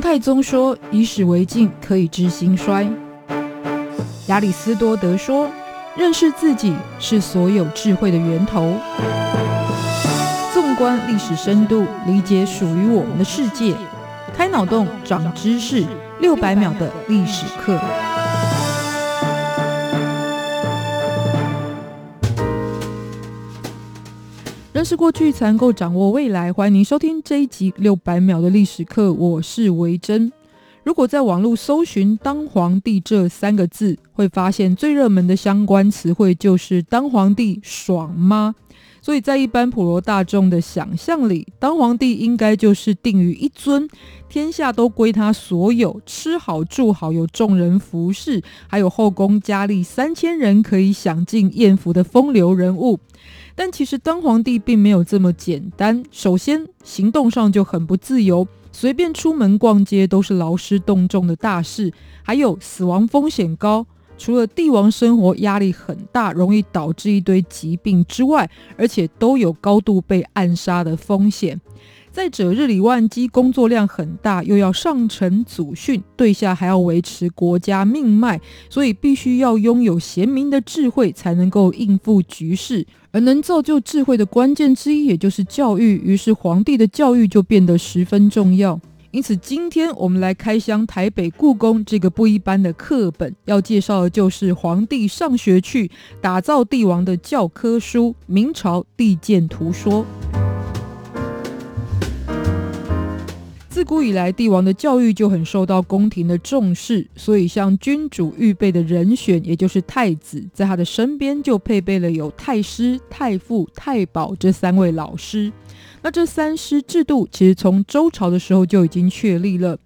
太宗说：“以史为镜，可以知兴衰。”亚里斯多德说：“认识自己是所有智慧的源头。”纵观历史深度，理解属于我们的世界，开脑洞，长知识，六百秒的历史课。认识过去，才能够掌握未来。欢迎您收听这一集六百秒的历史课，我是维珍。如果在网络搜寻“当皇帝”这三个字，会发现最热门的相关词汇就是“当皇帝爽吗？”所以在一般普罗大众的想象里，当皇帝应该就是定于一尊，天下都归他所有，吃好住好，有众人服侍，还有后宫佳丽三千人可以享尽艳福的风流人物。但其实当皇帝并没有这么简单。首先，行动上就很不自由。随便出门逛街都是劳师动众的大事，还有死亡风险高。除了帝王生活压力很大，容易导致一堆疾病之外，而且都有高度被暗杀的风险。再者，日理万机，工作量很大，又要上承祖训，对下还要维持国家命脉，所以必须要拥有贤明的智慧，才能够应付局势。而能造就智慧的关键之一，也就是教育。于是，皇帝的教育就变得十分重要。因此，今天我们来开箱台北故宫这个不一般的课本，要介绍的就是《皇帝上学去》，打造帝王的教科书《明朝帝鉴图说》。自古以来，帝王的教育就很受到宫廷的重视，所以像君主预备的人选，也就是太子，在他的身边就配备了有太师、太傅、太保这三位老师。那这三师制度，其实从周朝的时候就已经确立了。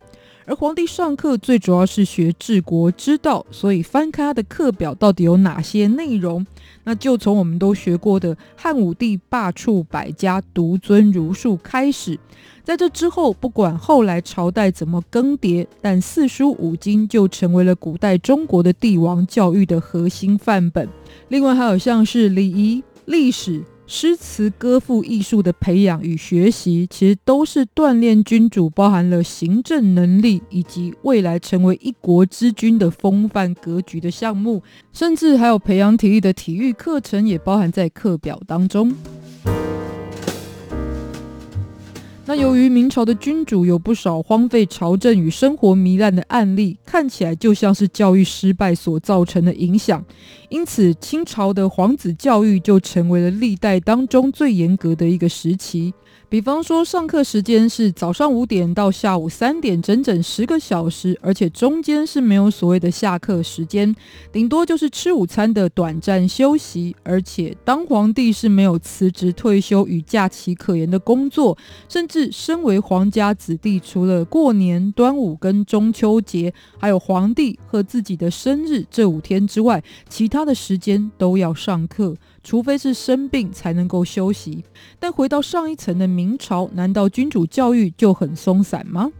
而皇帝上课最主要是学治国之道，所以翻开他的课表到底有哪些内容？那就从我们都学过的汉武帝罢黜百家，独尊儒术开始。在这之后，不管后来朝代怎么更迭，但四书五经就成为了古代中国的帝王教育的核心范本。另外还有像是礼仪、历史。诗词歌赋艺术的培养与学习，其实都是锻炼君主，包含了行政能力以及未来成为一国之君的风范格局的项目，甚至还有培养体育的体育课程，也包含在课表当中。那由于明朝的君主有不少荒废朝政与生活糜烂的案例，看起来就像是教育失败所造成的影响，因此清朝的皇子教育就成为了历代当中最严格的一个时期。比方说，上课时间是早上五点到下午三点，整整十个小时，而且中间是没有所谓的下课时间，顶多就是吃午餐的短暂休息。而且当皇帝是没有辞职退休与假期可言的工作，甚至身为皇家子弟，除了过年、端午跟中秋节，还有皇帝和自己的生日这五天之外，其他的时间都要上课。除非是生病才能够休息，但回到上一层的明朝，难道君主教育就很松散吗？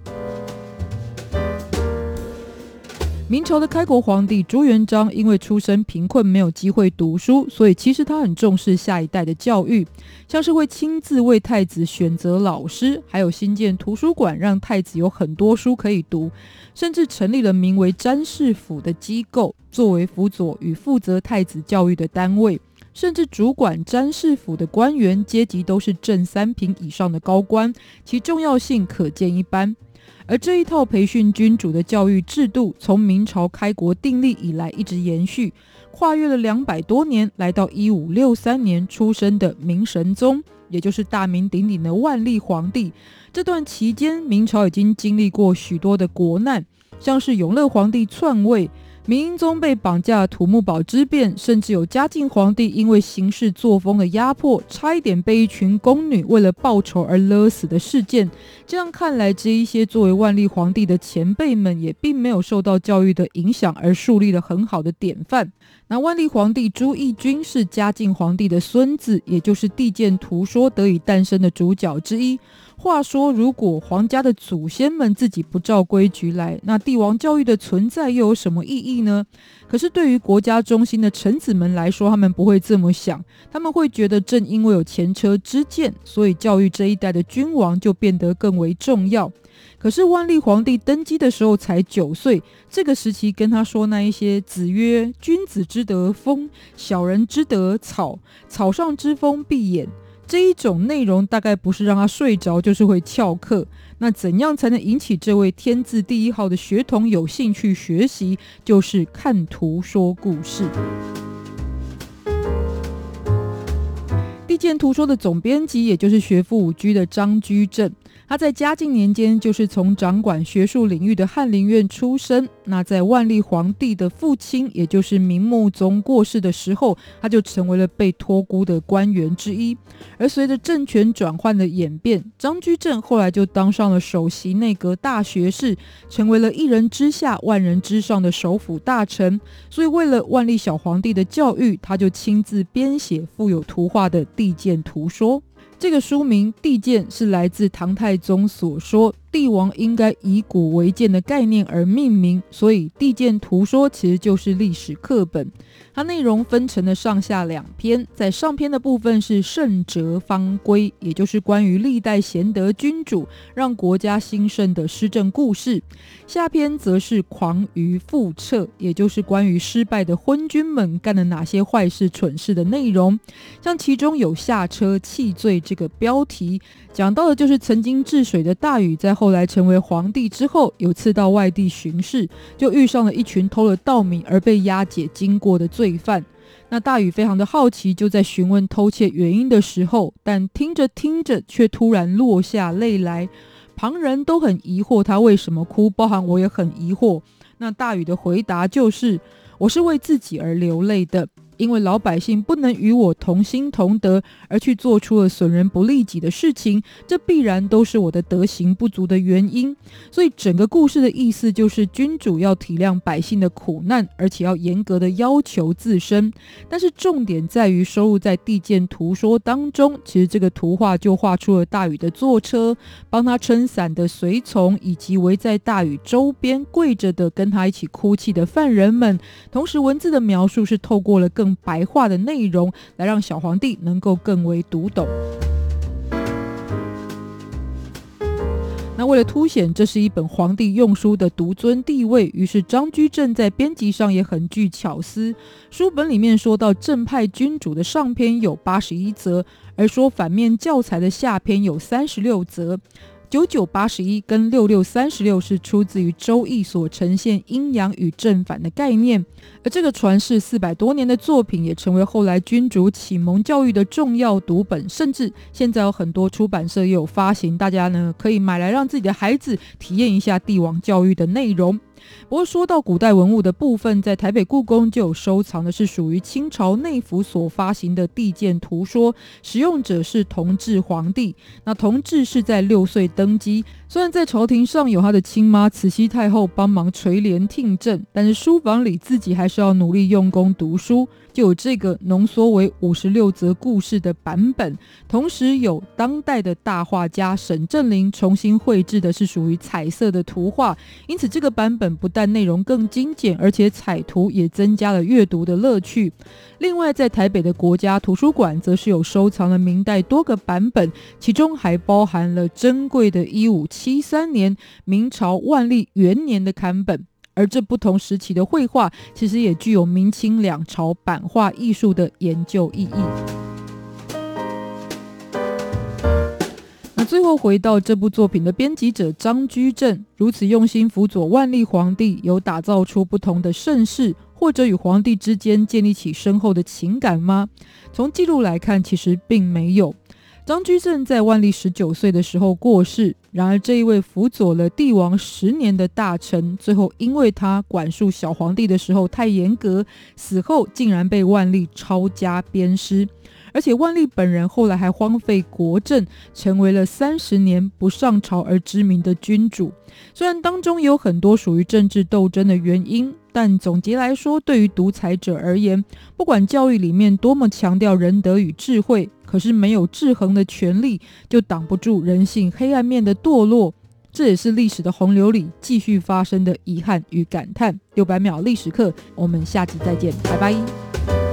明朝的开国皇帝朱元璋因为出身贫困，没有机会读书，所以其实他很重视下一代的教育，像是会亲自为太子选择老师，还有新建图书馆，让太子有很多书可以读，甚至成立了名为詹事府的机构，作为辅佐与负责太子教育的单位。甚至主管詹事府的官员阶级都是正三品以上的高官，其重要性可见一斑。而这一套培训君主的教育制度，从明朝开国订立以来一直延续，跨越了两百多年，来到一五六三年出生的明神宗，也就是大名鼎鼎的万历皇帝。这段期间，明朝已经经历过许多的国难，像是永乐皇帝篡位。明英宗被绑架，土木堡之变，甚至有嘉靖皇帝因为行事作风的压迫，差一点被一群宫女为了报仇而勒死的事件。这样看来，这一些作为万历皇帝的前辈们，也并没有受到教育的影响而树立了很好的典范。那万历皇帝朱翊钧是嘉靖皇帝的孙子，也就是《帝鉴图说》得以诞生的主角之一。话说，如果皇家的祖先们自己不照规矩来，那帝王教育的存在又有什么意义呢？可是对于国家中心的臣子们来说，他们不会这么想，他们会觉得，正因为有前车之鉴，所以教育这一代的君王就变得更为重要。可是万历皇帝登基的时候才九岁，这个时期跟他说那一些“子曰：君子之德风，小人之德草，草上之风必偃”。这一种内容大概不是让他睡着，就是会翘课。那怎样才能引起这位天字第一号的学童有兴趣学习？就是看图说故事。《地鉴图说》的总编辑，也就是学富五车的张居正。他在嘉靖年间，就是从掌管学术领域的翰林院出身。那在万历皇帝的父亲，也就是明穆宗过世的时候，他就成为了被托孤的官员之一。而随着政权转换的演变，张居正后来就当上了首席内阁大学士，成为了一人之下、万人之上的首辅大臣。所以，为了万历小皇帝的教育，他就亲自编写富有图画的《地鉴图说》。这个书名“地鉴”是来自唐太宗所说。帝王应该以古为鉴的概念而命名，所以《帝鉴图说》其实就是历史课本。它内容分成了上下两篇，在上篇的部分是圣哲方归，也就是关于历代贤德君主让国家兴盛的施政故事；下篇则是狂于覆辙，也就是关于失败的昏君们干了哪些坏事蠢事的内容。像其中有下车弃罪这个标题，讲到的就是曾经治水的大禹在后。后来成为皇帝之后，有次到外地巡视，就遇上了一群偷了稻米而被押解经过的罪犯。那大禹非常的好奇，就在询问偷窃原因的时候，但听着听着却突然落下泪来。旁人都很疑惑他为什么哭，包含我也很疑惑。那大禹的回答就是：“我是为自己而流泪的。”因为老百姓不能与我同心同德，而去做出了损人不利己的事情，这必然都是我的德行不足的原因。所以整个故事的意思就是，君主要体谅百姓的苦难，而且要严格的要求自身。但是重点在于收入在《地鉴图说》当中，其实这个图画就画出了大禹的坐车，帮他撑伞的随从，以及围在大禹周边跪着的跟他一起哭泣的犯人们。同时，文字的描述是透过了更白话的内容，来让小皇帝能够更为读懂。那为了凸显这是一本皇帝用书的独尊地位，于是张居正在编辑上也很具巧思。书本里面说到正派君主的上篇有八十一则，而说反面教材的下篇有三十六则。九九八十一跟六六三十六是出自于《周易》所呈现阴阳与正反的概念，而这个传世四百多年的作品也成为后来君主启蒙教育的重要读本，甚至现在有很多出版社也有发行，大家呢可以买来让自己的孩子体验一下帝王教育的内容。不过说到古代文物的部分，在台北故宫就有收藏的是属于清朝内府所发行的《地鉴图说》，使用者是同治皇帝。那同治是在六岁登基，虽然在朝廷上有他的亲妈慈禧太后帮忙垂帘听政，但是书房里自己还是要努力用功读书。就有这个浓缩为五十六则故事的版本，同时有当代的大画家沈振林重新绘制的是属于彩色的图画，因此这个版本不但内容更精简，而且彩图也增加了阅读的乐趣。另外，在台北的国家图书馆则是有收藏了明代多个版本，其中还包含了珍贵的一五七七三年明朝万历元年的刊本。而这不同时期的绘画，其实也具有明清两朝版画艺术的研究意义。那最后回到这部作品的编辑者张居正，如此用心辅佐万历皇帝，有打造出不同的盛世，或者与皇帝之间建立起深厚的情感吗？从记录来看，其实并没有。张居正在万历十九岁的时候过世。然而，这一位辅佐了帝王十年的大臣，最后因为他管束小皇帝的时候太严格，死后竟然被万历抄家鞭尸。而且万历本人后来还荒废国政，成为了三十年不上朝而知名的君主。虽然当中有很多属于政治斗争的原因，但总结来说，对于独裁者而言，不管教育里面多么强调仁德与智慧，可是没有制衡的权力，就挡不住人性黑暗面的堕落。这也是历史的洪流里继续发生的遗憾与感叹。六百秒历史课，我们下集再见，拜拜。